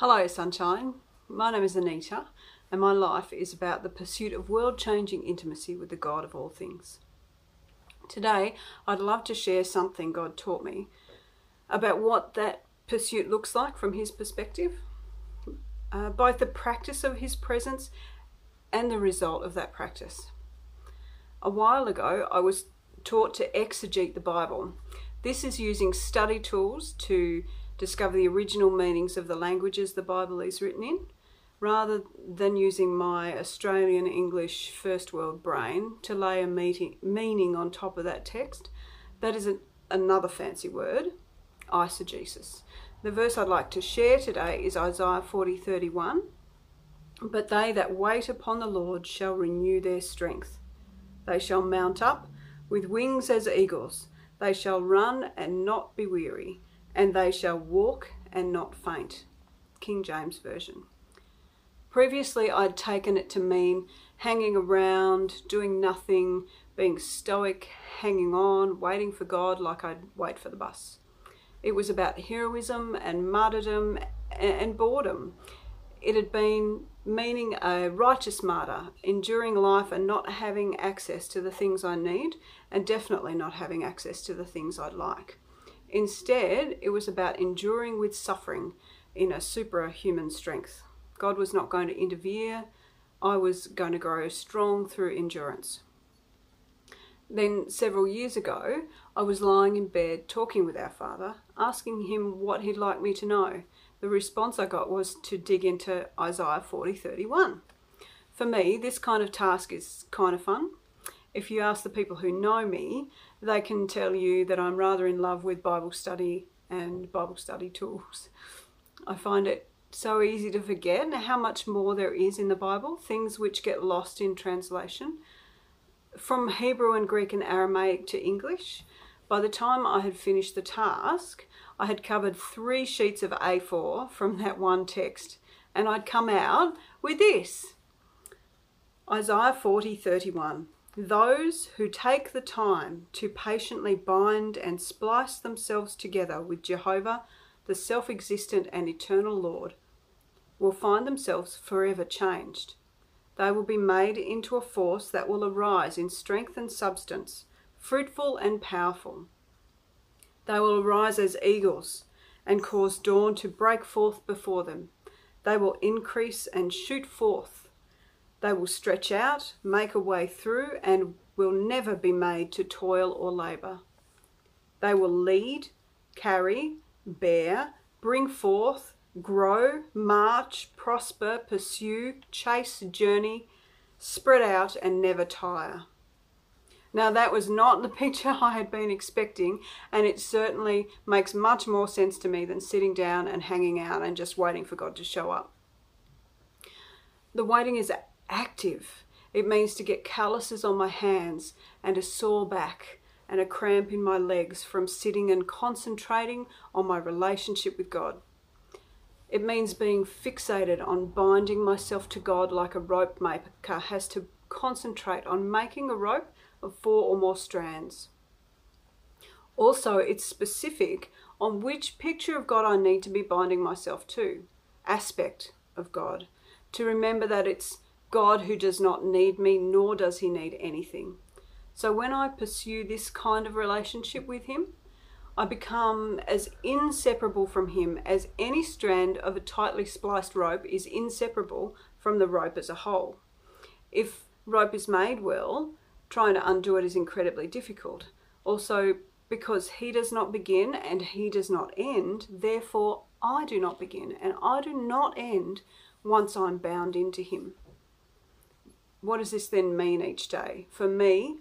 Hello, Sunshine. My name is Anita, and my life is about the pursuit of world changing intimacy with the God of all things. Today, I'd love to share something God taught me about what that pursuit looks like from His perspective, uh, both the practice of His presence and the result of that practice. A while ago, I was taught to exegete the Bible. This is using study tools to discover the original meanings of the languages the Bible is written in, rather than using my Australian English first world brain to lay a meeting, meaning on top of that text. That is another fancy word, eisegesis. The verse I'd like to share today is Isaiah 40 31. But they that wait upon the Lord shall renew their strength. They shall mount up with wings as eagles. They shall run and not be weary and they shall walk and not faint. King James Version. Previously, I'd taken it to mean hanging around, doing nothing, being stoic, hanging on, waiting for God like I'd wait for the bus. It was about heroism and martyrdom and boredom. It had been meaning a righteous martyr, enduring life and not having access to the things I need, and definitely not having access to the things I'd like. Instead, it was about enduring with suffering in a superhuman strength. God was not going to interfere, I was going to grow strong through endurance. Then, several years ago, I was lying in bed talking with our Father, asking him what he'd like me to know. The response I got was to dig into Isaiah 40 31. For me, this kind of task is kind of fun. If you ask the people who know me, they can tell you that I'm rather in love with Bible study and Bible study tools. I find it so easy to forget how much more there is in the Bible, things which get lost in translation. From Hebrew and Greek and Aramaic to English, by the time I had finished the task, I had covered three sheets of A4 from that one text, and I'd come out with this Isaiah 40 31. Those who take the time to patiently bind and splice themselves together with Jehovah, the self existent and eternal Lord, will find themselves forever changed. They will be made into a force that will arise in strength and substance, fruitful and powerful. They will arise as eagles and cause dawn to break forth before them. They will increase and shoot forth they will stretch out, make a way through, and will never be made to toil or labour. They will lead, carry, bear, bring forth, grow, march, prosper, pursue, chase, journey, spread out, and never tire. Now, that was not the picture I had been expecting, and it certainly makes much more sense to me than sitting down and hanging out and just waiting for God to show up. The waiting is active. It means to get calluses on my hands and a sore back and a cramp in my legs from sitting and concentrating on my relationship with God. It means being fixated on binding myself to God like a rope maker has to concentrate on making a rope of four or more strands. Also, it's specific on which picture of God I need to be binding myself to, aspect of God, to remember that it's God who does not need me, nor does he need anything. So when I pursue this kind of relationship with him, I become as inseparable from him as any strand of a tightly spliced rope is inseparable from the rope as a whole. If rope is made well, trying to undo it is incredibly difficult. Also, because he does not begin and he does not end, therefore I do not begin and I do not end once I'm bound into him what does this then mean each day? For me,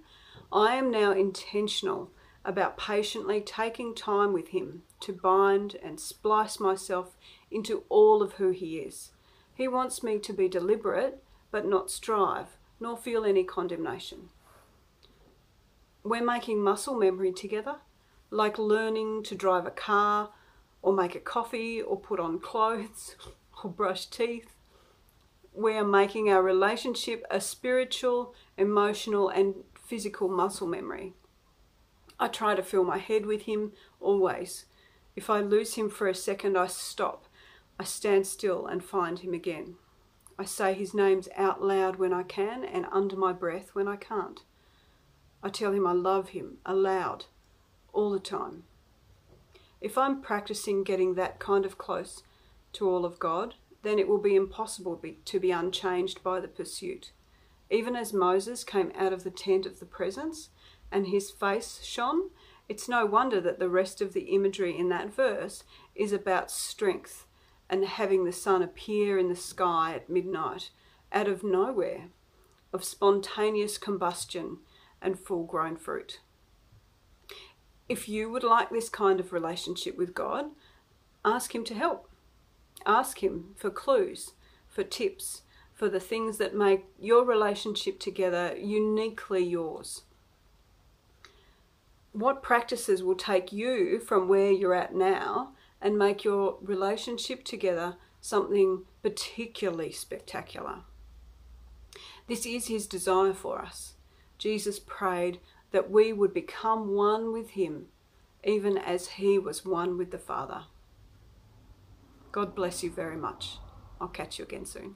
I am now intentional about patiently taking time with Him to bind and splice myself into all of who He is. He wants me to be deliberate, but not strive, nor feel any condemnation. We're making muscle memory together, like learning to drive a car, or make a coffee, or put on clothes, or brush teeth we are making our relationship a spiritual, emotional, and physical muscle memory. I try to fill my head with Him always. If I lose Him for a second, I stop, I stand still and find him again. I say his names out loud when I can and under my breath when I can't. I tell him I love him aloud all the time. If I'm practicing getting that kind of close to all of God, then it will be impossible be, to be unchanged by the pursuit. Even as Moses came out of the tent of the presence and his face shone, it's no wonder that the rest of the imagery in that verse is about strength and having the sun appear in the sky at midnight out of nowhere, of spontaneous combustion and full grown fruit. If you would like this kind of relationship with God, ask Him to help. Ask Him for clues, for tips, for the things that make your relationship together uniquely yours. What practices will take you from where you're at now and make your relationship together something particularly spectacular? This is His desire for us. Jesus prayed that we would become one with Him, even as He was one with the Father. God bless you very much. I'll catch you again soon.